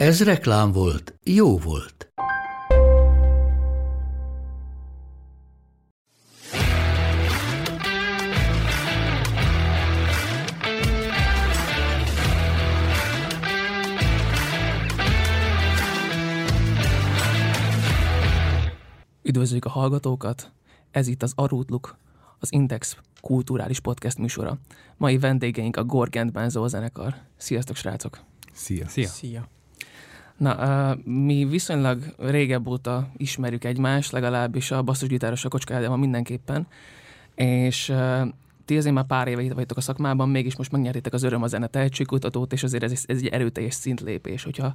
Ez reklám volt, jó volt. Üdvözlők a hallgatókat! Ez itt az Arutluk, az Index kulturális podcast műsora. Mai vendégeink a Gorgent Bánzó zenekar. Sziasztok, srácok! Szia! Szia! Szia! Na, uh, mi viszonylag régebb óta ismerjük egymást, legalábbis a basszusgitáros a Kocska Ádám mindenképpen, és uh, ti azért már pár éve itt vagytok a szakmában, mégis most megnyertétek az Öröm a Zene tehetségkutatót, és azért ez, ez egy erőteljes szintlépés, hogyha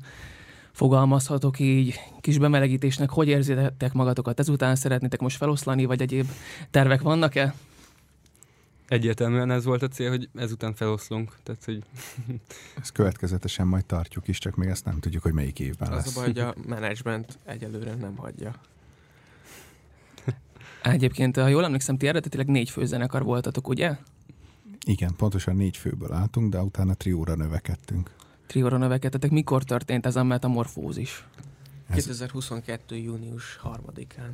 fogalmazhatok így kis bemelegítésnek, hogy érzitek magatokat? Ezután, szeretnétek most feloszlani, vagy egyéb tervek vannak-e? Egyértelműen ez volt a cél, hogy ezután feloszlunk. Tehát, hogy Ezt következetesen majd tartjuk is, csak még ezt nem tudjuk, hogy melyik évben Az lesz. a baj, hogy a menedzsment egyelőre nem hagyja. Egyébként, ha jól emlékszem, ti eredetileg négy főzenekar voltatok, ugye? Igen, pontosan négy főből álltunk, de utána trióra növekedtünk. Trióra növekedtetek. Mikor történt ez a metamorfózis? Ez- 2022. június 3-án.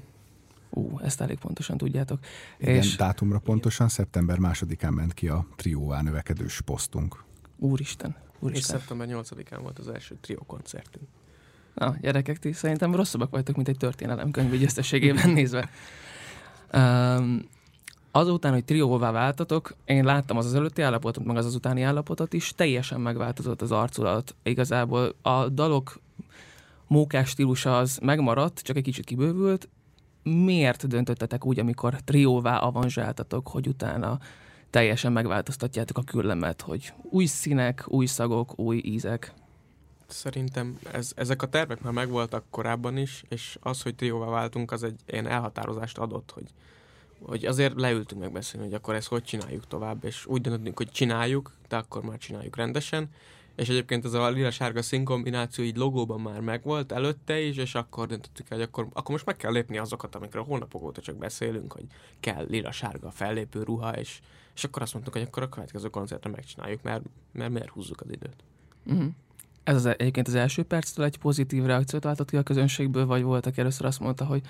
Ú, ezt elég pontosan tudjátok. Igen, és dátumra pontosan szeptember másodikán ment ki a trióvá növekedős posztunk. úristen, És úristen. szeptember 8-án volt az első trió koncertünk. Na, gyerekek, ti szerintem rosszabbak vagytok, mint egy történelemkönyv így összességében nézve. Um, azután, hogy trióvá váltatok, én láttam az az előtti állapotot, meg az az utáni állapotot is, teljesen megváltozott az arculat. Igazából a dalok mókás stílusa az megmaradt, csak egy kicsit kibővült. Miért döntöttetek úgy, amikor trióvá avanzsáltatok, hogy utána teljesen megváltoztatjátok a küllemet, hogy új színek, új szagok, új ízek? Szerintem ez, ezek a tervek már megvoltak korábban is, és az, hogy trióvá váltunk, az egy ilyen elhatározást adott, hogy, hogy azért leültünk megbeszélni, hogy akkor ezt hogy csináljuk tovább, és úgy döntöttünk, hogy csináljuk, de akkor már csináljuk rendesen. És egyébként ez a lila-sárga szín kombináció így logóban már megvolt előtte is, és akkor döntöttük el, hogy akkor, akkor most meg kell lépni azokat, amikről hónapok óta csak beszélünk, hogy kell lila-sárga fellépő ruha, és, és akkor azt mondtuk, hogy akkor a következő koncertre megcsináljuk, mert, mert miért húzzuk az időt. Uh-huh. Ez az egyébként az első perctől egy pozitív reakciót váltott ki a közönségből, vagy volt, aki először azt mondta, hogy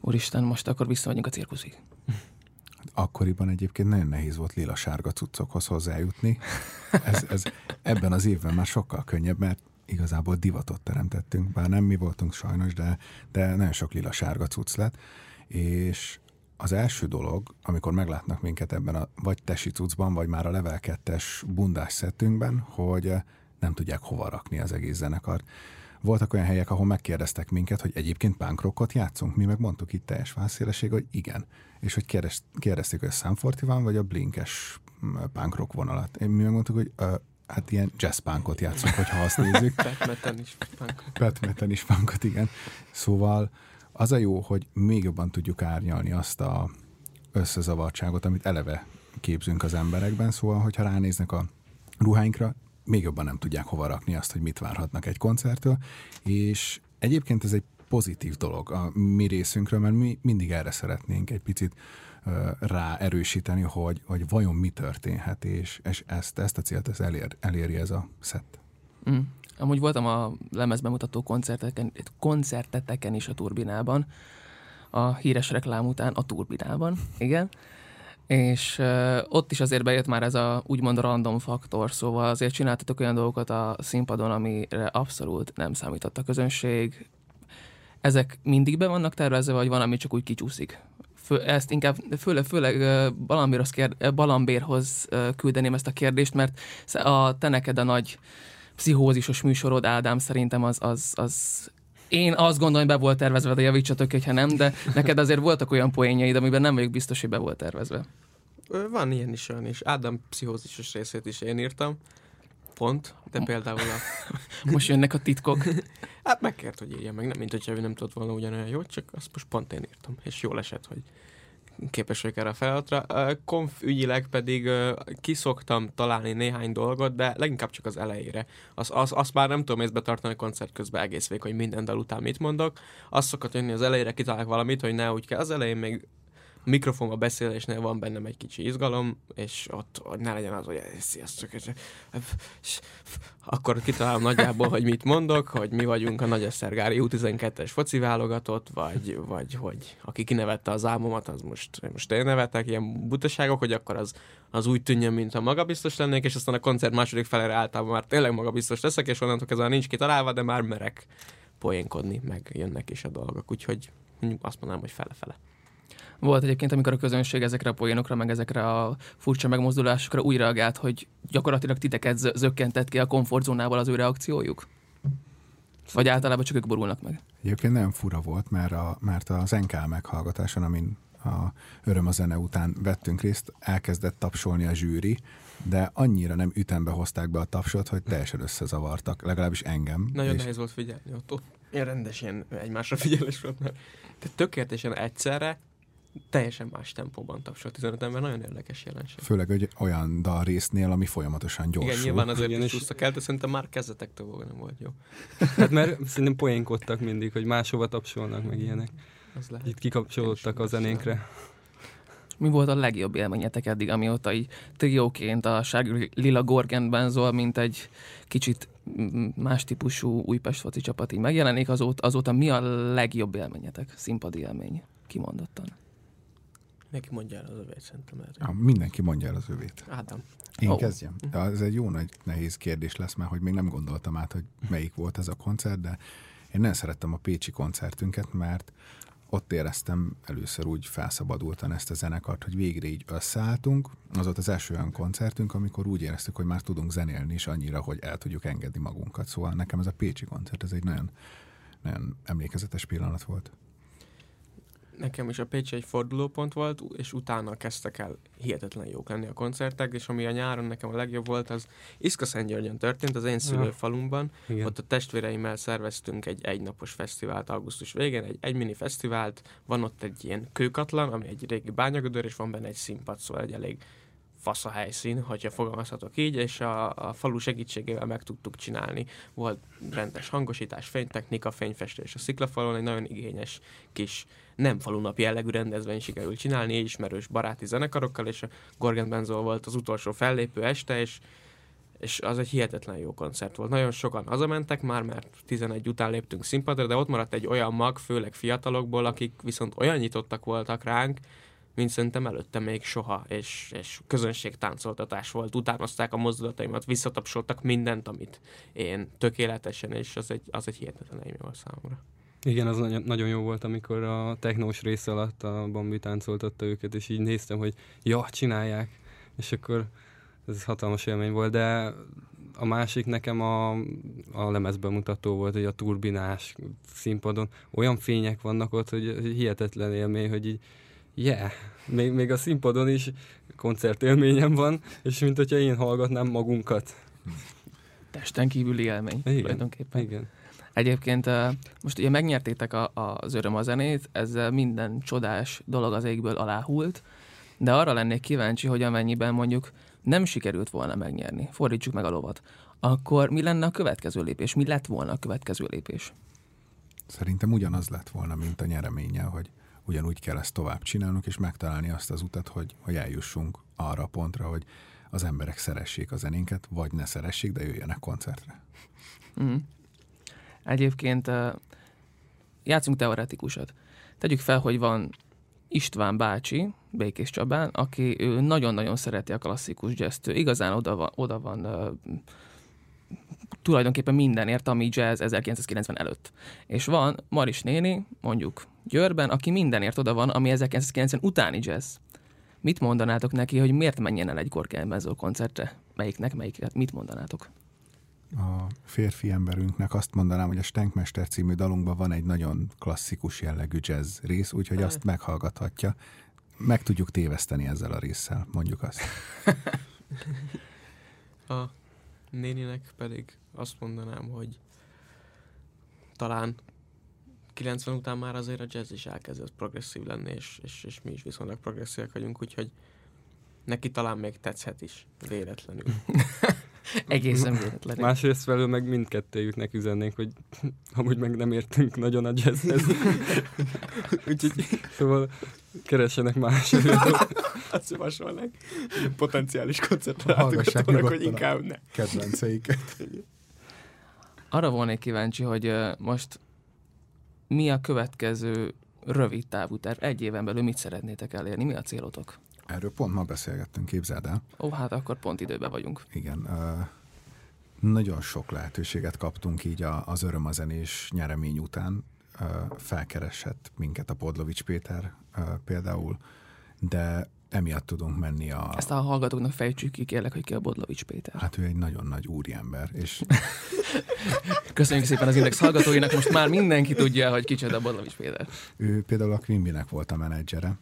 úristen, most akkor visszamegyünk a cirkuszig. Akkoriban egyébként nagyon nehéz volt lila-sárga cuccokhoz hozzájutni. Ez, ez ebben az évben már sokkal könnyebb, mert igazából divatot teremtettünk, bár nem mi voltunk sajnos, de, de nagyon sok lila-sárga cucc lett, és az első dolog, amikor meglátnak minket ebben a vagy tesi cuccban, vagy már a level 2-es bundás szettünkben, hogy nem tudják hova rakni az egész zenekart. Voltak olyan helyek, ahol megkérdeztek minket, hogy egyébként punk rockot játszunk. Mi meg mondtuk itt teljes válszélesség, hogy igen. És hogy kérdez, kérdezték, hogy a 41 vagy a Blinkes mm, punk rock vonalat. Mi megmondtuk, hogy uh, hát ilyen jazz punkot játszunk, hogyha azt nézzük. Batman is punk. Petmeten is punkot, igen. Szóval az a jó, hogy még jobban tudjuk árnyalni azt a összezavartságot, amit eleve képzünk az emberekben, szóval, hogyha ránéznek a ruháinkra, még jobban nem tudják hova rakni azt, hogy mit várhatnak egy koncerttől, és egyébként ez egy pozitív dolog a mi részünkről, mert mi mindig erre szeretnénk egy picit rá erősíteni, hogy, hogy vajon mi történhet, és, és ezt, ezt a célt ez elér, eléri ez a szett. Mm. Amúgy voltam a lemezbemutató koncerteken, koncerteteken is a Turbinában, a híres reklám után a Turbinában, igen. És uh, ott is azért bejött már ez a úgymond random faktor, szóval azért csináltatok olyan dolgokat a színpadon, amire abszolút nem számított a közönség. Ezek mindig be vannak tervezve, vagy van, ami csak úgy kicsúszik? Fő, ezt inkább főleg, főleg Balambérhoz, kér, Balambérhoz küldeném ezt a kérdést, mert a te neked a nagy pszichózisos műsorod, Ádám, szerintem az, az, az én azt gondolom, hogy be volt tervezve, de javítsatok, hogyha nem, de neked azért voltak olyan poénjaid, amiben nem vagyok biztos, hogy be volt tervezve. Van ilyen is olyan is. Ádám pszichózisos részét is én írtam. pont, de például a... Most jönnek a titkok. Hát megkért, hogy írja meg, nem, mint hogyha ő nem tudott volna ugyanolyan jót, csak azt most pont én írtam, és jól esett, hogy képes vagyok erre a feladatra. Konf ügyileg pedig kiszoktam találni néhány dolgot, de leginkább csak az elejére. Az, az, azt már nem tudom észbe tartani a koncert közben egész vég, hogy minden dal után mit mondok. Azt szokott jönni az elejére, kitalálok valamit, hogy ne úgy kell. Az elején még mikrofonba beszélésnél van bennem egy kicsi izgalom, és ott hogy ne legyen az, hogy sziasztok, és- akkor kitalálom nagyjából, hogy mit mondok, hogy mi vagyunk a Nagy Esztergári U12-es foci válogatott, vagy, vagy hogy aki kinevette az álmomat, az most, most én nevetek, ilyen butaságok, hogy akkor az, az úgy tűnjön, mintha magabiztos lennék, és aztán a koncert második felére általában már tényleg magabiztos leszek, és onnantól kezdve nincs kitalálva, de már merek poénkodni, meg jönnek is a dolgok, úgyhogy azt mondanám, hogy fele-fele. Volt egyébként, amikor a közönség ezekre a poénokra, meg ezekre a furcsa megmozdulásokra úgy reagált, hogy gyakorlatilag titeket zö- zökkentett ki a komfortzónából az ő reakciójuk? Vagy általában csak ők borulnak meg? Egyébként nagyon fura volt, mert, a, mert az NK meghallgatáson, amin a Öröm a zene után vettünk részt, elkezdett tapsolni a zsűri, de annyira nem ütembe hozták be a tapsot, hogy teljesen összezavartak, legalábbis engem. Nagyon és nehéz volt figyelni ott. ott ilyen rendes ilyen egymásra figyelés volt, mert te tökéletesen egyszerre teljesen más tempóban tapsolt 15 ember, nagyon érdekes jelenség. Főleg hogy olyan dal résznél, ami folyamatosan gyorsul. Igen, nyilván azért Igen, is és- visszakelt, de szerintem már kezdetektől volna nem volt jó. Hát mert szerintem poénkodtak mindig, hogy máshova tapsolnak, meg ilyenek. Az lehet. Itt kikapcsolódtak a zenénkre. Mi volt a legjobb élményetek eddig, amióta így trióként a sárga lila Gorgenben szól, mint egy kicsit más típusú Újpest foci csapat így megjelenik, azóta, azóta mi a legjobb élményetek, színpadi élmény, kimondottan? Neki mondja el az övét, szerintem erre. Ja, mindenki mondja el az övét. Ádám. Én oh. kezdjem? Ez egy jó nagy nehéz kérdés lesz, mert hogy még nem gondoltam át, hogy melyik volt ez a koncert, de én nagyon szerettem a Pécsi koncertünket, mert ott éreztem először úgy felszabadultan ezt a zenekart, hogy végre így összeálltunk. Az volt az első olyan koncertünk, amikor úgy éreztük, hogy már tudunk zenélni is annyira, hogy el tudjuk engedni magunkat. Szóval nekem ez a Pécsi koncert, ez egy nagyon, nagyon emlékezetes pillanat volt. Nekem is a Pécs egy fordulópont volt, és utána kezdtek el hihetetlen jók lenni a koncertek, és ami a nyáron nekem a legjobb volt, az Iszka-Szentgyörgyön történt, az én szülőfalumban. Igen. Ott a testvéreimmel szerveztünk egy egynapos fesztivált augusztus végén, egy, egy mini fesztivált, van ott egy ilyen kőkatlan, ami egy régi bányagödör, és van benne egy színpad, szóval egy elég fasz a helyszín, hogyha fogalmazhatok így, és a, a falu segítségével meg tudtuk csinálni. Volt rendes hangosítás, fénytechnika, fényfestés a sziklafalon, egy nagyon igényes kis nem falunap jellegű rendezvény sikerült csinálni, ismerős baráti zenekarokkal, és a Gorgon Benzol volt az utolsó fellépő este, és és az egy hihetetlen jó koncert volt. Nagyon sokan hazamentek már, mert 11 után léptünk színpadra, de ott maradt egy olyan mag, főleg fiatalokból, akik viszont olyan nyitottak voltak ránk, mint szerintem előtte még soha, és, és közönség táncoltatás volt, utánozták a mozdulataimat, visszatapsoltak mindent, amit én tökéletesen, és az egy, az egy hihetetlen élmény volt számomra. Igen, az nagyon, nagyon jó volt, amikor a technós rész alatt a Bambi táncoltatta őket, és így néztem, hogy ja, csinálják, és akkor ez hatalmas élmény volt, de a másik nekem a, a lemezbemutató volt, hogy a turbinás színpadon. Olyan fények vannak ott, hogy hihetetlen élmény, hogy így yeah, még, még a színpadon is koncertélményem van, és mint hogyha én hallgatnám magunkat. Testen kívüli élmény Igen. tulajdonképpen. Igen. Egyébként most ugye megnyertétek a, a, az öröm a zenét, ezzel minden csodás dolog az égből aláhult, de arra lennék kíváncsi, hogy amennyiben mondjuk nem sikerült volna megnyerni, fordítsuk meg a lovat, akkor mi lenne a következő lépés? Mi lett volna a következő lépés? Szerintem ugyanaz lett volna, mint a nyereménnyel, hogy ugyanúgy kell ezt tovább csinálnunk, és megtalálni azt az utat, hogy, hogy eljussunk arra a pontra, hogy az emberek szeressék a zenénket, vagy ne szeressék, de jöjjenek koncertre. Mm. Egyébként játszunk teoretikusat. Tegyük fel, hogy van István bácsi, Békés Csabán, aki ő nagyon-nagyon szereti a klasszikus jazzt. Ő igazán oda van, oda van tulajdonképpen mindenért, ami jazz 1990 előtt. És van Maris néni, mondjuk Győrben, aki mindenért oda van, ami 1990 utáni jazz. Mit mondanátok neki, hogy miért menjen el egy Gorgán Benzol koncertre? Melyiknek, melyiket? Mit mondanátok? A férfi emberünknek azt mondanám, hogy a Stenkmester című dalunkban van egy nagyon klasszikus jellegű jazz rész, úgyhogy azt meghallgathatja. Meg tudjuk téveszteni ezzel a résszel, mondjuk azt. A néninek pedig azt mondanám, hogy talán 90 után már azért a jazz is elkezdett progresszív lenni, és, és, és mi is viszonylag progresszívek vagyunk, úgyhogy neki talán még tetszhet is, véletlenül. Egészen véletlenül. Másrészt felől meg mindkettőjüknek üzennénk, hogy amúgy meg nem értünk nagyon a jazzhez. Úgyhogy szóval keressenek más Azt javasolnak. Potenciális koncertre Hallgassák látogatónak, hogy inkább ne. Kedvenceiket. Arra volnék kíváncsi, hogy most mi a következő rövid távú terv? Egy éven belül mit szeretnétek elérni? Mi a célotok? Erről pont ma beszélgettünk, képzeld el. Ó, hát akkor pont időben vagyunk. Igen. Nagyon sok lehetőséget kaptunk így a, az Öröm a zenés nyeremény után. Felkeresett minket a Podlovics Péter például, de emiatt tudunk menni a... Ezt a hallgatóknak fejtsük ki, kérlek, hogy ki a Bodlovics Péter. Hát ő egy nagyon nagy úriember, és Köszönjük szépen az Index hallgatóinak, most már mindenki tudja, hogy kicsoda Bodlovics Péter. ő például a Quimby-nek volt a menedzsere,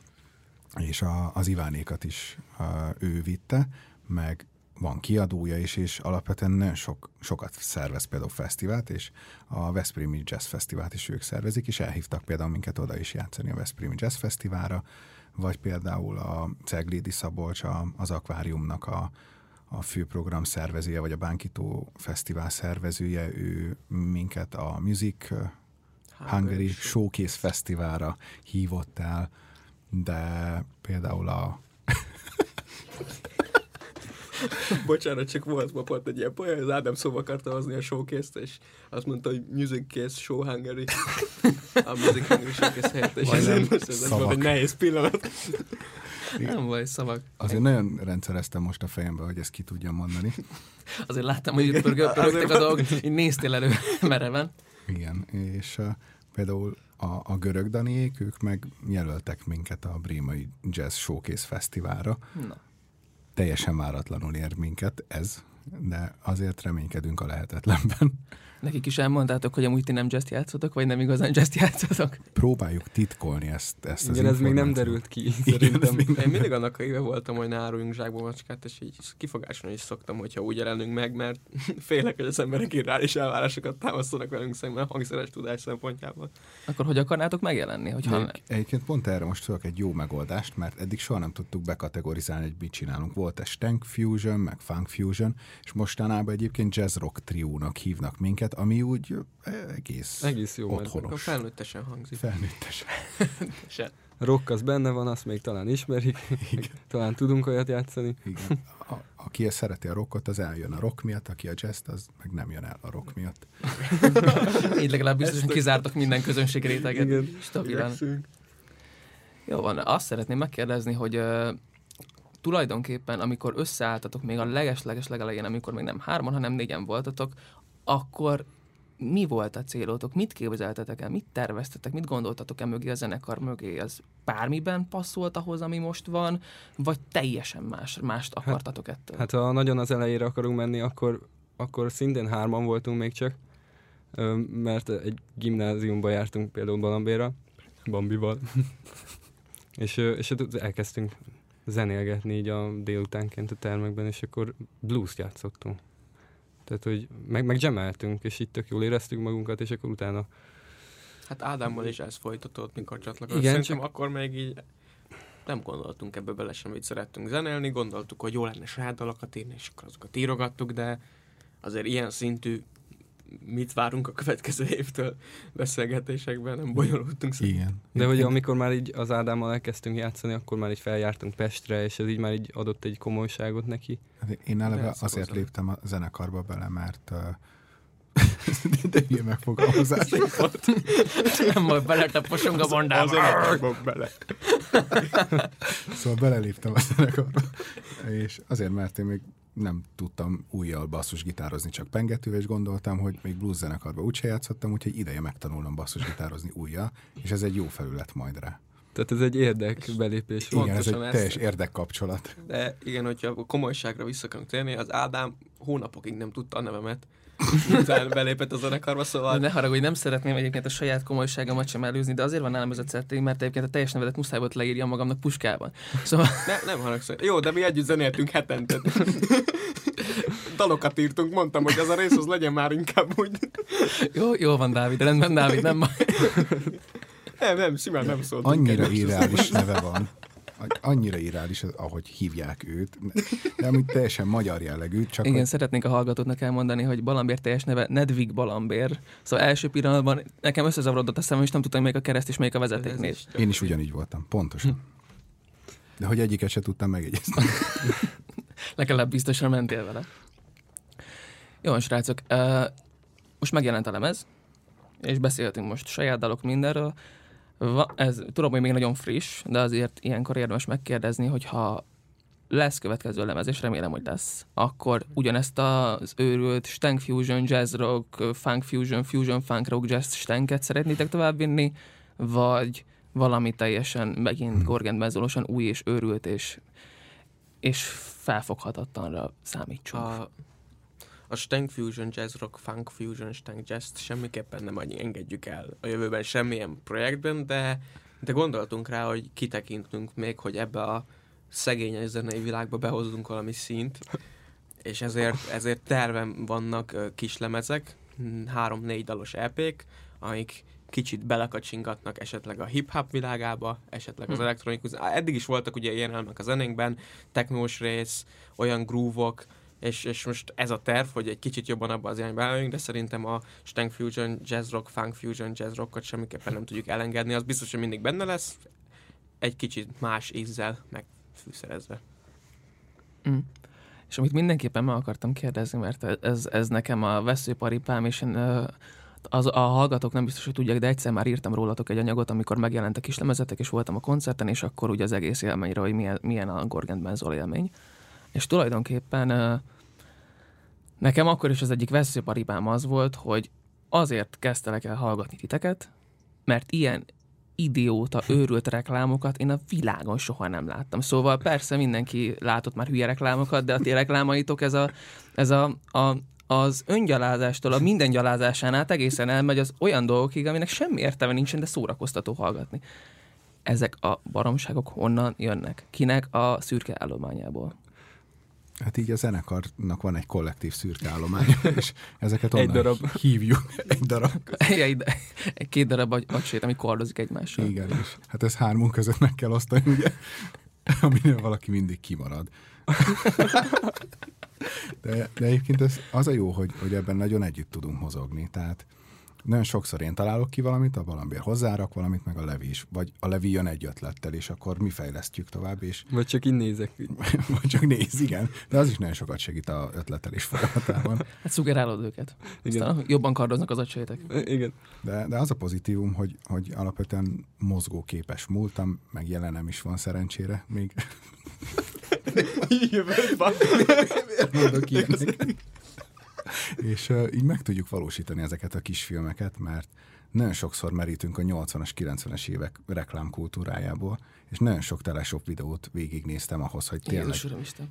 és a, az Ivánékat is a, ő vitte, meg van kiadója is, és alapvetően nagyon sok, sokat szervez például fesztivált, és a Veszprémi Jazz Fesztivált is ők szervezik, és elhívtak például minket oda is játszani a Veszprémi Jazz Fesztiválra, vagy például a Ceglédi Szabolcs, a, az akváriumnak a, a főprogram szervezője, vagy a Bánkító Fesztivál szervezője, ő minket a Music Hungary Showcase Fesztiválra hívott el, de például a Bocsánat, csak volt ma pont egy ilyen poén, az Ádám szóba akarta hozni a showcase és azt mondta, hogy Music Case Show Hungary. A Music Hungary Showcase helyett, és Majdnem ezért most ez volt szavak. egy nehéz pillanat. Nem baj, szavak. Azért nagyon rendszereztem most a fejembe, hogy ezt ki tudjam mondani. Azért láttam, hogy itt pörögtek a dolgok, így néztél elő mereven. Igen, és uh, például a, a görög Daniék, ők meg jelöltek minket a Brémai Jazz Showcase Fesztiválra. Na. Teljesen váratlanul ér minket ez, de azért reménykedünk a lehetetlenben. Nekik is elmondtátok, hogy amúgy ti nem jazz játszotok, vagy nem igazán jazz játszotok? Próbáljuk titkolni ezt, ezt az Igen, ez még nem derült ki, Igen, ez szerintem. még Én mindig annak a éve voltam, hogy ne áruljunk zsákba macskát, és így kifogáson is szoktam, hogyha úgy jelenünk meg, mert félek, hogy az emberek irreális elvárásokat támasztanak velünk szemben a hangszeres tudás szempontjából. Akkor hogy akarnátok megjelenni? Hogyha Egy, egyébként pont erre most tudok egy jó megoldást, mert eddig soha nem tudtuk bekategorizálni, hogy mit csinálunk. Volt egy Stank Fusion, meg Funk Fusion, és mostanában egyébként jazz rock triónak hívnak minket, ami úgy egész, Egész jó, otthonos. felnőttesen hangzik. Felnőttes. Se. A rock az benne van, azt még talán ismerik, Igen. talán tudunk olyat játszani. Igen. A, aki szereti a rockot, az eljön a rock miatt, aki a jazz az meg nem jön el a rock miatt. így legalább biztosan kizártok minden közönség réteget. Igen. Stabilan. Igyekszünk. Jó van, azt szeretném megkérdezni, hogy uh, tulajdonképpen, amikor összeálltatok még a leges-leges legelején, amikor még nem hárman, hanem négyen voltatok, akkor mi volt a célotok? Mit képzeltetek el? Mit terveztetek? Mit gondoltatok el mögé a zenekar mögé? Ez bármiben passzolt ahhoz, ami most van, vagy teljesen más, mást akartatok ettől? Hát ha nagyon az elejére akarunk menni, akkor, akkor szintén hárman voltunk még csak, mert egy gimnáziumba jártunk például Balambéra, Bambival, és, és ott elkezdtünk zenélgetni így a délutánként a termekben, és akkor blues játszottunk. Tehát, hogy meg, meg gemeltünk, és így tök jól éreztük magunkat, és akkor utána Hát Ádámmal is ez folytatódott, mikor csatlakozott. Igen, Szerintem csak- akkor még így nem gondoltunk ebbe bele sem, hogy szerettünk zenélni, gondoltuk, hogy jó lenne saját dalokat írni, és akkor azokat írogattuk, de azért ilyen szintű mit várunk a következő évtől beszélgetésekben, nem bonyolultunk szerintem. Igen. De hogy amikor már így az Ádámmal elkezdtünk játszani, akkor már így feljártunk Pestre, és ez így már így adott egy komolyságot neki. Hát Én eleve azért léptem a zenekarba bele, mert uh, de hülye megfogalmazás. Nem baj, beletaposunk a bondába. bele. Szóval beleléptem a zenekarba, és azért, mert én még nem tudtam újjal basszusgitározni, csak pengetővel, és gondoltam, hogy még blues zenekarba úgyse játszottam, úgyhogy ideje megtanulnom basszusgitározni újjal, és ez egy jó felület majd rá. Tehát ez egy érdek belépés volt. Igen, ez egy teljes ezt- érdekkapcsolat. De igen, hogyha a komolyságra vissza akarunk térni, az Ádám hónapokig nem tudta a nevemet. Miután belépett a zenekarba, szóval Ne haragudj, nem szeretném egyébként a saját komolyságomat sem előzni, de azért van nálam ez a certék, mert egyébként a teljes nevedet muszáj volt leírjam magamnak puskában. Szóval Ne, nem haragszom. Jó, de mi együtt zenéltünk hetente. dalokat írtunk, mondtam, hogy az a rész az legyen már inkább úgy. Jó, jó van, Dávid, rendben, Dávid, nem baj. Nem, nem, simán nem szóltunk. Annyira irreális neve van. Annyira irreális, az, ahogy hívják őt. De amúgy teljesen magyar jellegű, csak Igen, hogy szeretnénk a hallgatóknak elmondani, hogy Balambér teljes neve Nedvig Balambér. Szóval első pillanatban nekem összezavarodott a szemem, és nem tudtam, melyik a kereszt és melyik a vezetéknév. én is ugyanígy voltam, pontosan. De hogy egyiket se tudtam megjegyezni. Legalább biztosan mentél vele. Jó, srácok, uh, most megjelent a lemez, és beszéltünk most saját dalok mindenről. Va, ez tudom, hogy még nagyon friss, de azért ilyenkor érdemes megkérdezni, hogy ha lesz következő lemez, és remélem, hogy lesz, akkor ugyanezt az őrült Stank Fusion, Jazz Rock, Funk Fusion, Fusion Funk Rock Jazz stanket szeretnétek továbbvinni, vagy valami teljesen megint Gorgent Benzolosan új és őrült és, és felfoghatatlanra számítsunk. A, a Stank Fusion, Jazz Rock, Funk Fusion, Stank Jazz semmiképpen nem engedjük el a jövőben semmilyen projektben, de, de gondoltunk rá, hogy kitekintünk még, hogy ebbe a szegény zenei világba behozzunk valami szint, és ezért, ezért tervem vannak ö, kis lemezek, hm, három-négy dalos EP-k, amik kicsit belekacsingatnak esetleg a hip-hop világába, esetleg az Hm. elektronikus. Eddig is voltak ugye ilyen elemek a zenénkben, technós rész, olyan groove-ok, és, és most ez a terv, hogy egy kicsit jobban abba az irányba elmegyünk, de szerintem a Stank Fusion, Jazz Rock, Funk Fusion, Jazz Rockot semmiképpen nem tudjuk elengedni, az biztos, hogy mindig benne lesz, egy kicsit más ízzel megfűszerezve. Mm. És amit mindenképpen meg akartam kérdezni, mert ez, ez nekem a veszőparipám, és én, az, a hallgatók nem biztos, hogy tudják, de egyszer már írtam rólatok egy anyagot, amikor megjelent a kis lemezetek, és voltam a koncerten, és akkor ugye az egész élményre, hogy milyen, milyen a Gorgent Benzol élmény. És tulajdonképpen nekem akkor is az egyik veszőparipám az volt, hogy azért kezdtelek el hallgatni titeket, mert ilyen idióta, őrült reklámokat én a világon soha nem láttam. Szóval persze mindenki látott már hülye reklámokat, de a ti reklámaitok ez, a, ez a, a, az öngyalázástól a minden gyalázásán át egészen elmegy az olyan dolgokig, aminek semmi értelme nincsen, de szórakoztató hallgatni. Ezek a baromságok honnan jönnek? Kinek a szürke állományából? Hát így a zenekarnak van egy kollektív szürke állomány, és ezeket Egy onnan darab. hívjuk. Egy darab. Egy két darab agy, agysét, ami kordozik egymással. Igen, és hát ez hármunk között meg kell osztani, ugye? Aminél valaki mindig kimarad. De, de egyébként ez, az a jó, hogy, hogy ebben nagyon együtt tudunk mozogni. Tehát nagyon sokszor én találok ki valamit, a Balambér hozzárak valamit, meg a Levi is. Vagy a Levi jön egy ötlettel, és akkor mi fejlesztjük tovább, és Vagy csak így nézek. vagy csak néz, igen. De az is nagyon sokat segít a ötletelés folyamatában. Hát szugerálod őket. Igen. Aztán jobban kardoznak az agysétek. Igen. De, de az a pozitívum, hogy, hogy alapvetően mozgóképes múltam, meg jelenem is van szerencsére, még Jövőben. mondok ilyenek. És így meg tudjuk valósítani ezeket a kisfilmeket, mert nagyon sokszor merítünk a 80-as, 90-es évek reklámkultúrájából, és nagyon sok teleshop videót végignéztem ahhoz, hogy tényleg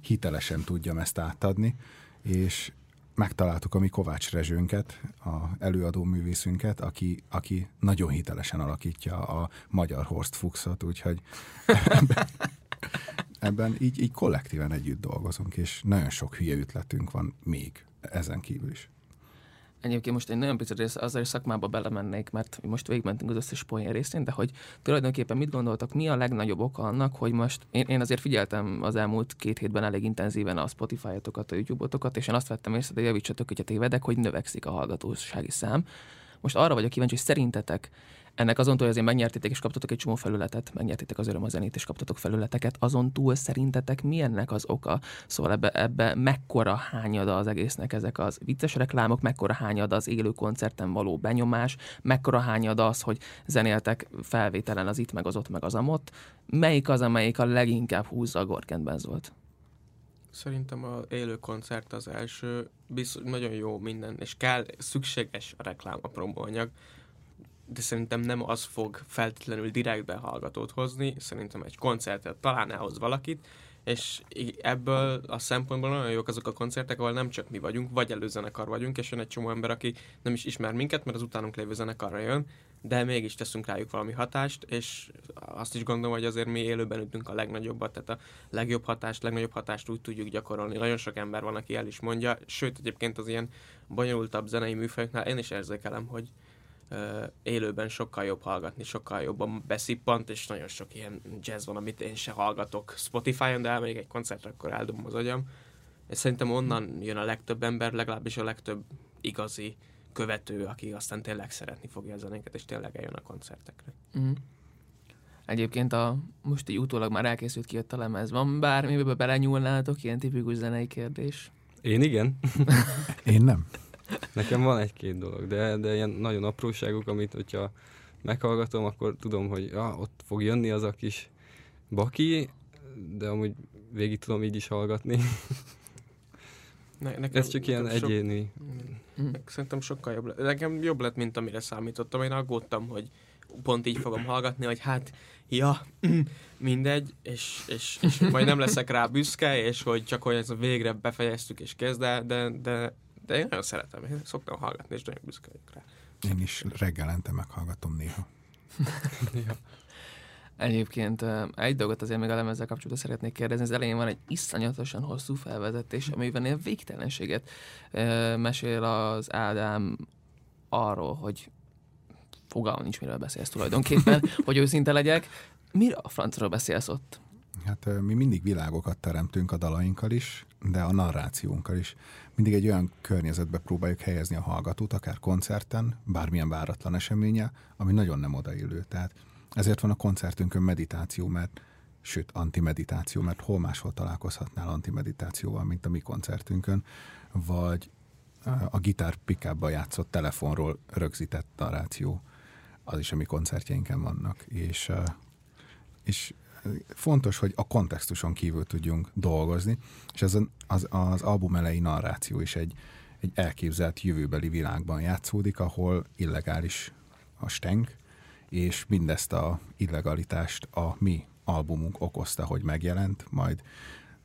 hitelesen tudjam ezt átadni, és megtaláltuk a mi Kovács Rezsőnket, a előadó művészünket, aki, aki nagyon hitelesen alakítja a magyar Horst Fuchsot, úgyhogy ebben, ebben így, így kollektíven együtt dolgozunk, és nagyon sok hülye ütletünk van még ezen kívül is. Egyébként most egy nagyon picit rész, is szakmába belemennék, mert most végigmentünk az összes poén részén, de hogy tulajdonképpen mit gondoltak, mi a legnagyobb oka annak, hogy most én, én azért figyeltem az elmúlt két hétben elég intenzíven a Spotify-otokat, a YouTube-otokat, és én azt vettem észre, de javítsatok, hogyha tévedek, hogy növekszik a hallgatósági szám. Most arra vagyok kíváncsi, hogy szerintetek ennek azon túl, hogy azért megnyertétek és kaptatok egy csomó felületet, megnyertétek az öröm a zenét és kaptatok felületeket, azon túl szerintetek mi ennek az oka? Szóval ebbe, ebbe mekkora hányada az egésznek ezek az vicces reklámok, mekkora hányada az élő koncerten való benyomás, mekkora hányada az, hogy zenéltek felvételen az itt, meg az ott, meg az amott. Melyik az, amelyik a leginkább húzza a Gorkent Benzolt? Szerintem a élő koncert az első, biztos, nagyon jó minden, és kell, szükséges a reklám, a promóanyag, de szerintem nem az fog feltétlenül direktbe hallgatót hozni, szerintem egy koncertet talán elhoz valakit, és ebből a szempontból nagyon jók azok a koncertek, ahol nem csak mi vagyunk, vagy előzenekar vagyunk, és jön egy csomó ember, aki nem is ismer minket, mert az utánunk lévő zenekarra jön, de mégis teszünk rájuk valami hatást, és azt is gondolom, hogy azért mi élőben ütünk a legnagyobbat, tehát a legjobb hatást, legnagyobb hatást úgy tudjuk gyakorolni. Nagyon sok ember van, aki el is mondja, sőt egyébként az ilyen bonyolultabb zenei műfajoknál én is érzékelem, hogy élőben sokkal jobb hallgatni, sokkal jobban beszippant, és nagyon sok ilyen jazz van, amit én se hallgatok Spotify-on, de elmegyek egy koncertre, akkor eldobom az agyam. És szerintem onnan jön a legtöbb ember, legalábbis a legtöbb igazi követő, aki aztán tényleg szeretni fogja a zenénket, és tényleg eljön a koncertekre. Mm. Egyébként a, most így utólag már elkészült kijött a lemez. Van bármibe belenyúlnátok, ilyen tipikus zenei kérdés? Én igen. Én nem. Nekem van egy-két dolog, de, de ilyen nagyon apróságok, amit hogyha meghallgatom, akkor tudom, hogy ja, ott fog jönni az a kis baki, de amúgy végig tudom így is hallgatni. Ne, nekem, Ez csak ilyen nekem sok- egyéni. Mm. Szerintem sokkal jobb lett. Nekem jobb lett, mint amire számítottam. Én aggódtam, hogy pont így fogom hallgatni, hogy hát, ja, mindegy, és, és, és majd nem leszek rá büszke, és hogy csak hogy ez a végre befejeztük és kezd, de, de, de, de én nagyon szeretem, én szoktam hallgatni, és nagyon büszke vagyok rá. Én is reggelente meghallgatom néha. Ja. Egyébként egy dolgot azért még a lemezzel kapcsolatban szeretnék kérdezni. Az elején van egy iszonyatosan hosszú felvezetés, amiben ilyen végtelenséget mesél az Ádám arról, hogy fogalmam nincs, miről beszélsz tulajdonképpen, hogy őszinte legyek. Mire a francról beszélsz ott? Hát mi mindig világokat teremtünk a dalainkkal is, de a narrációnkkal is. Mindig egy olyan környezetbe próbáljuk helyezni a hallgatót, akár koncerten, bármilyen váratlan eseménye, ami nagyon nem odaillő. Tehát ezért van a koncertünkön meditáció, mert sőt, antimeditáció, mert hol máshol találkozhatnál antimeditációval, mint a mi koncertünkön, vagy a gitár pikába játszott telefonról rögzített narráció, az is a mi koncertjeinken vannak. És, és fontos, hogy a kontextuson kívül tudjunk dolgozni, és az, az, az album elejé narráció is egy, egy elképzelt jövőbeli világban játszódik, ahol illegális a stenk, és mindezt a illegalitást a mi albumunk okozta, hogy megjelent, majd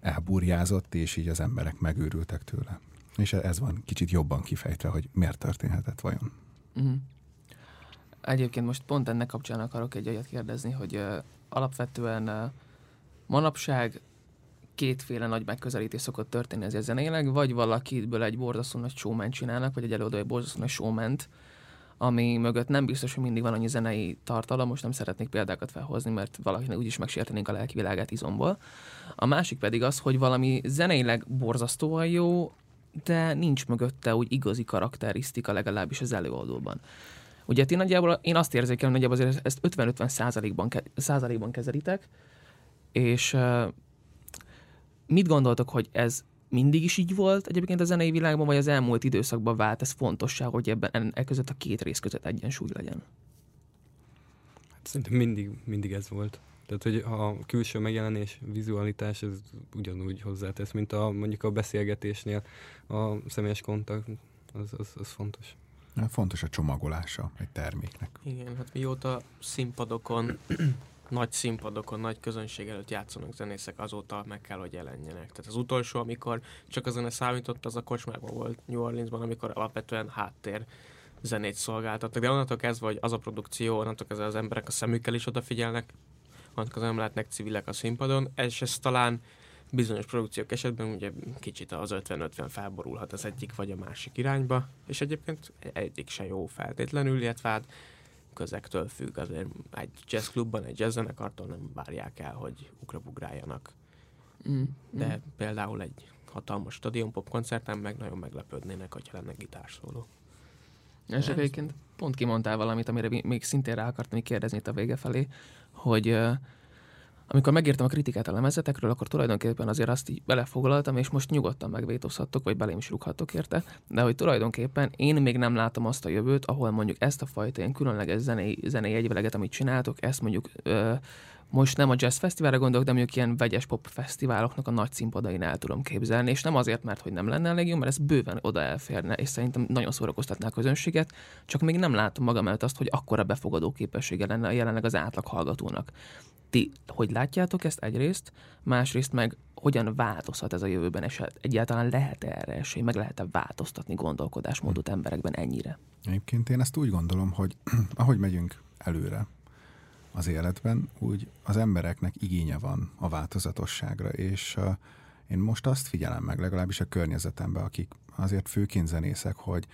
elburjázott, és így az emberek megőrültek tőle. És ez van kicsit jobban kifejtve, hogy miért történhetett vajon. Uh-huh. Egyébként most pont ennek kapcsán akarok egy olyat kérdezni, hogy uh, alapvetően uh, manapság kétféle nagy megközelítés szokott történni ezért zeneileg, vagy valakiből egy borzasztó nagy showman csinálnak, vagy egy előadó egy borzasztó nagy showment, ami mögött nem biztos, hogy mindig van annyi zenei tartalom, most nem szeretnék példákat felhozni, mert valakinek úgyis megsértenénk a lelki világát izomból. A másik pedig az, hogy valami zeneileg borzasztóan jó, de nincs mögötte úgy igazi karakterisztika legalábbis az előadóban. Ugye ti nagyjából, én azt érzékelem, hogy nagyjából azért ezt 50-50 százalékban, százalékban kezelitek, és mit gondoltok, hogy ez mindig is így volt egyébként a zenei világban, vagy az elmúlt időszakban vált ez fontossá, hogy ebben en- e között a két rész között egyensúly legyen? Hát Szerintem mindig, mindig ez volt. Tehát, hogy a külső megjelenés, vizualitás, ez ugyanúgy hozzátesz, mint a, mondjuk a beszélgetésnél a személyes kontakt, az, az, az fontos. Fontos a csomagolása egy terméknek. Igen, hát mióta színpadokon, nagy színpadokon, nagy közönség előtt játszanak zenészek, azóta meg kell, hogy jelenjenek. Tehát az utolsó, amikor csak a zene számított, az a kocsmában volt New Orleansban, amikor alapvetően háttér zenét szolgáltattak. De onnantól kezdve, hogy az a produkció, onnantól kezdve az emberek a szemükkel is odafigyelnek, onnantól kezdve nem lehetnek civilek a színpadon, és ez talán bizonyos produkciók esetben ugye kicsit az 50-50 felborulhat az egyik vagy a másik irányba, és egyébként egyik se jó feltétlenül, illetve hát közektől függ, azért egy jazzklubban, egy jazzzenekartól nem várják el, hogy ugrabugráljanak. Mm. De mm. például egy hatalmas stadionpop koncerten meg nagyon meglepődnének, hogyha lenne gitárszóló. És Nem. egyébként pont kimondtál valamit, amire mi- még szintén rá akartam kérdezni itt a vége felé, hogy amikor megírtam a kritikát a lemezetekről, akkor tulajdonképpen azért azt így belefoglaltam, és most nyugodtan megvétózhattok, vagy belém is rúghattok érte, de hogy tulajdonképpen én még nem látom azt a jövőt, ahol mondjuk ezt a fajta ilyen különleges zenei, zenei egyveleget, amit csináltok, ezt mondjuk ö, Most nem a jazz fesztiválra gondolok, de mondjuk ilyen vegyes pop fesztiváloknak a nagy színpadain el tudom képzelni, és nem azért, mert hogy nem lenne elég jó, mert ez bőven oda elférne, és szerintem nagyon szórakoztatná a közönséget, csak még nem látom magam előtt azt, hogy akkora befogadó képessége lenne jelenleg az átlag hallgatónak. Ti hogy látjátok ezt egyrészt, másrészt meg hogyan változhat ez a jövőben, és hát egyáltalán lehet -e erre esély, meg lehet-e változtatni gondolkodásmódot emberekben ennyire? Egyébként én ezt úgy gondolom, hogy ahogy megyünk előre az életben, úgy az embereknek igénye van a változatosságra, és uh, én most azt figyelem meg, legalábbis a környezetemben, akik azért főként zenészek, hogy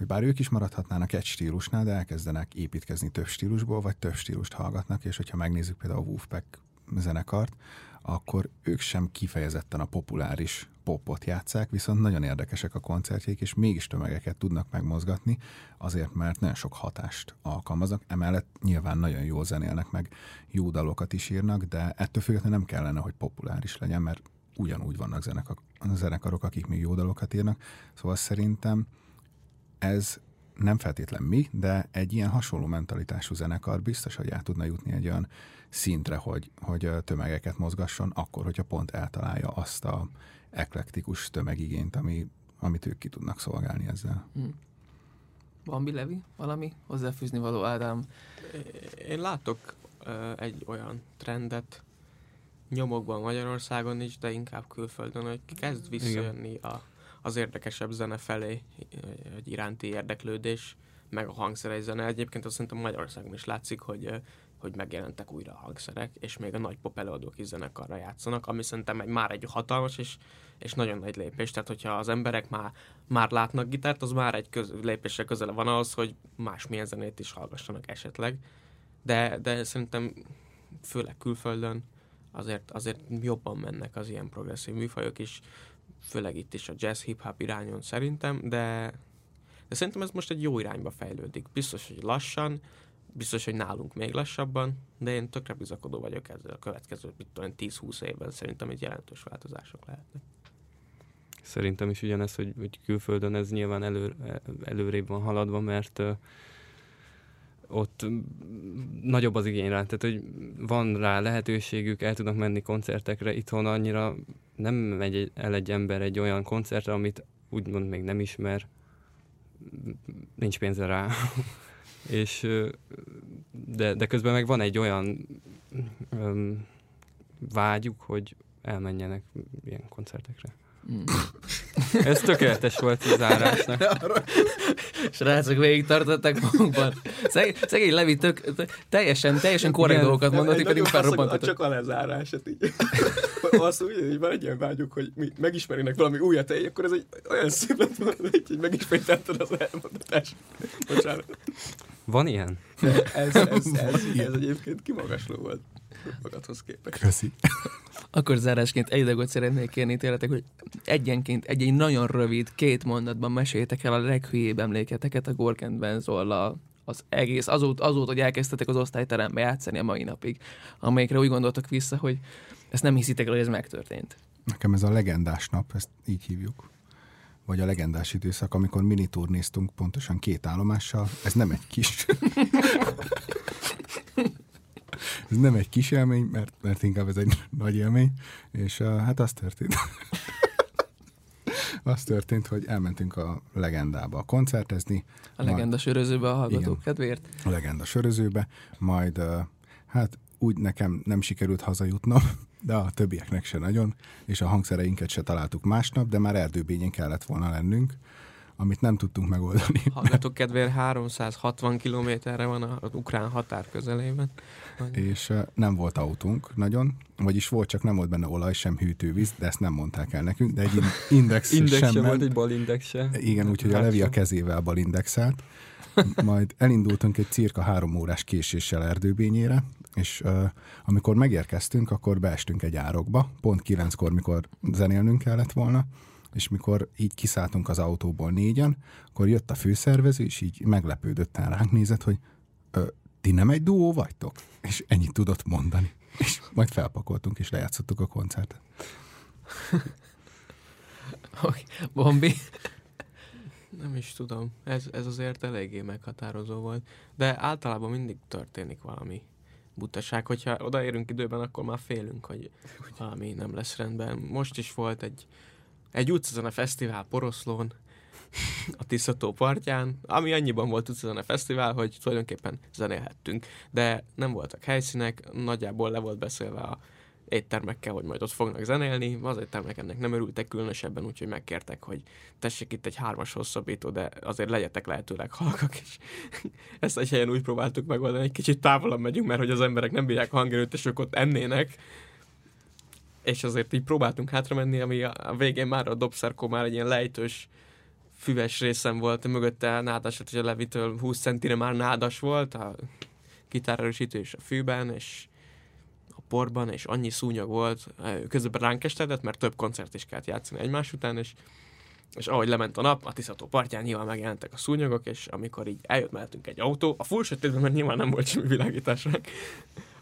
hogy bár ők is maradhatnának egy stílusnál, de elkezdenek építkezni több stílusból, vagy több stílust hallgatnak, és hogyha megnézzük például a Wolfpack zenekart, akkor ők sem kifejezetten a populáris popot játszák, viszont nagyon érdekesek a koncertjék, és mégis tömegeket tudnak megmozgatni, azért, mert nagyon sok hatást alkalmaznak, emellett nyilván nagyon jól zenélnek, meg jó dalokat is írnak, de ettől függetlenül nem kellene, hogy populáris legyen, mert ugyanúgy vannak zenekarok, akik még jó dalokat írnak, szóval szerintem ez nem feltétlen mi, de egy ilyen hasonló mentalitású zenekar biztos, hogy el tudna jutni egy olyan szintre, hogy, hogy tömegeket mozgasson, akkor, hogyha pont eltalálja azt a eklektikus tömegigényt, ami, amit ők ki tudnak szolgálni ezzel. Hmm. Bambi Levi, valami hozzáfűzni való Ádám? Én látok uh, egy olyan trendet nyomokban Magyarországon is, de inkább külföldön, hogy kezd visszajönni a az érdekesebb zene felé, egy iránti érdeklődés, meg a hangszeres zene. Egyébként azt szerintem Magyarországon is látszik, hogy, hogy megjelentek újra a hangszerek, és még a nagy pop előadók is zenekarra játszanak, ami szerintem egy, már egy hatalmas és, és nagyon nagy lépés. Tehát, hogyha az emberek már, már látnak gitárt, az már egy köz, lépésre közele van ahhoz, hogy másmilyen zenét is hallgassanak esetleg. De, de szerintem főleg külföldön azért, azért jobban mennek az ilyen progresszív műfajok is főleg itt is a jazz hip-hop irányon szerintem, de, de szerintem ez most egy jó irányba fejlődik. Biztos, hogy lassan, biztos, hogy nálunk még lassabban, de én tökre bizakodó vagyok ezzel a következő 10-20 évben szerintem egy jelentős változások lehetnek. Szerintem is ugyanez, hogy, hogy külföldön ez nyilván elő, előrébb van haladva, mert ott nagyobb az igény rá, tehát hogy van rá lehetőségük, el tudnak menni koncertekre, itthon annyira nem megy el egy ember egy olyan koncertre, amit úgymond még nem ismer, nincs pénze rá. és de, de közben meg van egy olyan um, vágyuk, hogy elmenjenek ilyen koncertekre. Mm. Ez tökéletes volt az zárásnak. Srácok, végig tartottak magukban. Szeg, szegény Levi tök, teljesen, teljesen korrekt dolgokat mondott, hogy pedig felrobbantott. Csak a lezárás. Hát így. Azt úgy, hogy van egy ilyen vágyuk, hogy mi megismerjenek valami újat, akkor ez egy olyan szép lett volna, hogy megismételted az elmondatást. Bocsánat. Van ilyen? Ez, ez, ez, ez, ez egyébként kimagasló volt magadhoz képest. Köszi. Akkor zárásként egy dolgot szeretnék kérni tőletek, hogy egyenként egy, egy nagyon rövid, két mondatban meséljétek el a leghülyébb emléketeket a Gorkentben Zolla az egész, azóta, azóta, hogy elkezdtetek az osztályterembe játszani a mai napig, amelyikre úgy gondoltok vissza, hogy ezt nem hiszitek el, hogy ez megtörtént. Nekem ez a legendás nap, ezt így hívjuk. Vagy a legendás időszak, amikor miniturnéztunk pontosan két állomással. Ez nem egy kis... ez nem egy kis élmény, mert, mert inkább ez egy nagy élmény, és uh, hát az történt. az történt, hogy elmentünk a legendába koncertezni. A legenda sörözőbe a hallgatók igen, kedvéért. A legenda sörözőbe, majd uh, hát úgy nekem nem sikerült hazajutnom, de a többieknek se nagyon, és a hangszereinket se találtuk másnap, de már erdőbényén kellett volna lennünk, amit nem tudtunk megoldani. Hallgatók kedvéért 360 kilométerre van az ukrán határ közelében. És nem volt autónk nagyon, vagyis volt, csak nem volt benne olaj, sem hűtővíz, de ezt nem mondták el nekünk, de egy index, index sem, sem volt, egy balindex se. Igen, úgyhogy a Levi a kezével balindexelt. Majd elindultunk egy cirka három órás késéssel erdőbényére, és uh, amikor megérkeztünk, akkor beestünk egy árokba, pont kilenckor, mikor zenélnünk kellett volna, és mikor így kiszálltunk az autóból négyen, akkor jött a főszervező, és így meglepődötten ránk nézett, hogy ö, ti nem egy duó vagytok? És ennyit tudott mondani. És majd felpakoltunk, és lejátszottuk a koncertet. okay. Bombi? Nem is tudom. Ez, ez azért eléggé meghatározó volt. De általában mindig történik valami butaság. Hogyha odaérünk időben, akkor már félünk, hogy valami nem lesz rendben. Most is volt egy, egy utcazene fesztivál Poroszlón, a Tiszató partján, ami annyiban volt utcazene fesztivál, hogy tulajdonképpen zenélhettünk. De nem voltak helyszínek, nagyjából le volt beszélve a éttermekkel, hogy majd ott fognak zenélni. Az éttermek ennek nem örültek különösebben, úgyhogy megkértek, hogy tessék itt egy hármas hosszabbító, de azért legyetek lehetőleg halkak, és ezt egy helyen úgy próbáltuk megoldani, egy kicsit távolabb megyünk, mert hogy az emberek nem bírják hangerőt, és ők ott ennének, és azért így próbáltunk hátra menni, ami a végén már a dobszerkó már egy ilyen lejtős füves részem volt, mögötte nádas, hogy a Levitől 20 centire már nádas volt, a gitárerősítő és a fűben, és a porban, és annyi szúnyog volt, közben ránk estedett, mert több koncert is kellett játszani egymás után, és, és ahogy lement a nap, a Tiszató partján nyilván megjelentek a szúnyogok, és amikor így eljött mellettünk egy autó, a full sötétben, mert nyilván nem volt semmi világításnak,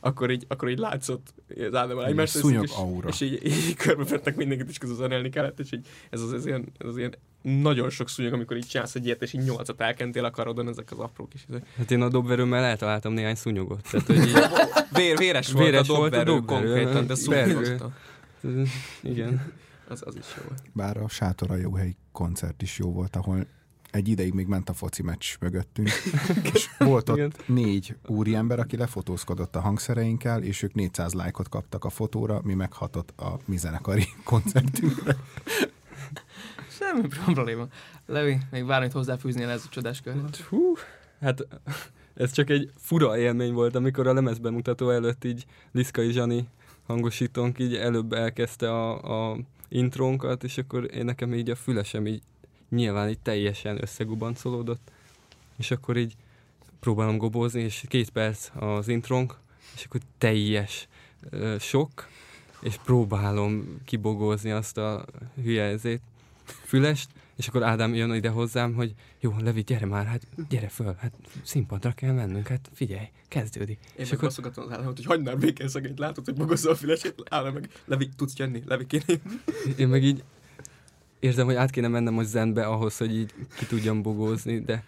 akkor így, akkor így látszott az Ádám egymást, szúnyog és, aura. és így, így körbevettek mindenkit, és közben zenélni kellett, és így ez az, ez ilyen, ez az ilyen nagyon sok szúnyog, amikor így csinálsz egy ilyet, és így nyolcat elkentél a karodon, ezek az apró kis izé. Hát én a dobverőmmel eltaláltam néhány szúnyogot. Tehát, hogy így, Vér, véres volt Véres a volt a dobverő dobverő, konkrétan, de szúnyogozta. igen. Az, az is jó volt. Bár a Sátor a Jóhelyi koncert is jó volt, ahol egy ideig még ment a foci meccs mögöttünk, és volt Igen. ott négy úriember, aki lefotózkodott a hangszereinkkel, és ők 400 lájkot kaptak a fotóra, mi meghatott a mi zenekari koncertünkre. Semmi probléma. Levi, még bármit hozzáfűznél ez a csodás kör. Hú, hát ez csak egy fura élmény volt, amikor a lemezbemutató előtt így Liszkai Zsani hangosítónk így előbb elkezdte a, a intrónkat, és akkor én nekem így a fülesem így nyilván így teljesen összegubancolódott, és akkor így próbálom gobozni, és két perc az intrónk, és akkor teljes ö, sok, és próbálom kibogózni azt a hülye ezét, fülest, és akkor Ádám jön ide hozzám, hogy jó, Levi, gyere már, hát gyere föl, hát színpadra kell mennünk, hát figyelj, kezdődik. Én és akkor baszogatom az államot, hogy hagynál békén szegényt, látod, hogy bogozza a fülesét, állna meg, Levi, tudsz jönni, Levi kéne. én meg így érzem, hogy át kéne mennem most zenbe ahhoz, hogy így ki tudjam bogózni, de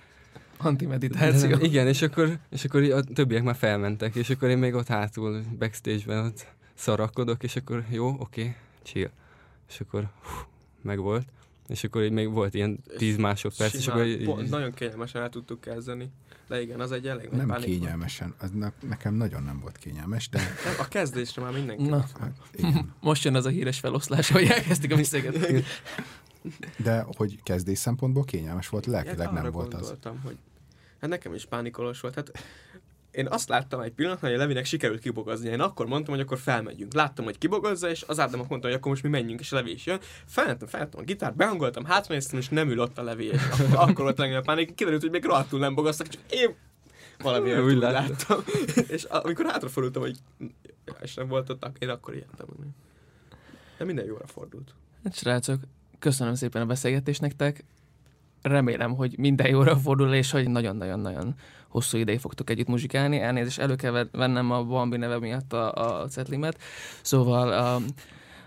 Antimeditáció. De igen, és akkor, és akkor a többiek már felmentek, és akkor én még ott hátul, backstage-ben ott szarakodok, és akkor jó, oké, okay, chill. És akkor hú, megvolt. És akkor így még volt ilyen 10 másodperc, és akkor így, Pont, nagyon kényelmesen el tudtuk kezdeni. De igen, az egy elég nagy Nem pánik volt. kényelmesen, az ne, nekem nagyon nem volt kényelmes, de Nem, a kezdésre már mindenki. Na. hát, igen. Most jön az a híres feloszlás, hogy elkezdték a beszélgetést. De hogy kezdés szempontból kényelmes volt, Hát lelkileg arra nem volt az. gondoltam, hogy hát nekem is pánikolós volt. Hát én azt láttam egy pillanatban, hogy a Levinek sikerült kibogozni. Én akkor mondtam, hogy akkor felmegyünk. Láttam, hogy kibogozza, és az Ádámok mondta, hogy akkor most mi menjünk, és a Levi is jön. Felmentem, felmentem a gitárt, behangoltam, hátranéztem, és nem ül ott a Levi, és akkor, akkor volt legnagyobb pánik. Kiderült, hogy még rohadtul nem bogoztak, csak én valami Úgy láttam. és amikor hátrafordultam, hogy és nem volt ott, én akkor ijedtem. De minden jóra fordult. Hát, srácok, köszönöm szépen a beszélgetést nektek. Remélem, hogy minden jóra fordul, és hogy nagyon-nagyon-nagyon hosszú ideig fogtok együtt muzsikálni. Elnézést, elő kell ve- vennem a Bambi neve miatt a, a cetlimet. Szóval a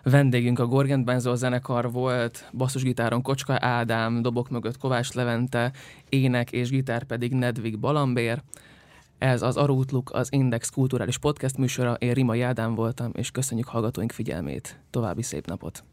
vendégünk a Gorgent Benzo zenekar volt, basszusgitáron Kocska Ádám, dobok mögött Kovács Levente, ének és gitár pedig Nedvig Balambér. Ez az Arútluk, az Index kulturális podcast műsora, én Rima Jádám voltam, és köszönjük hallgatóink figyelmét. További szép napot!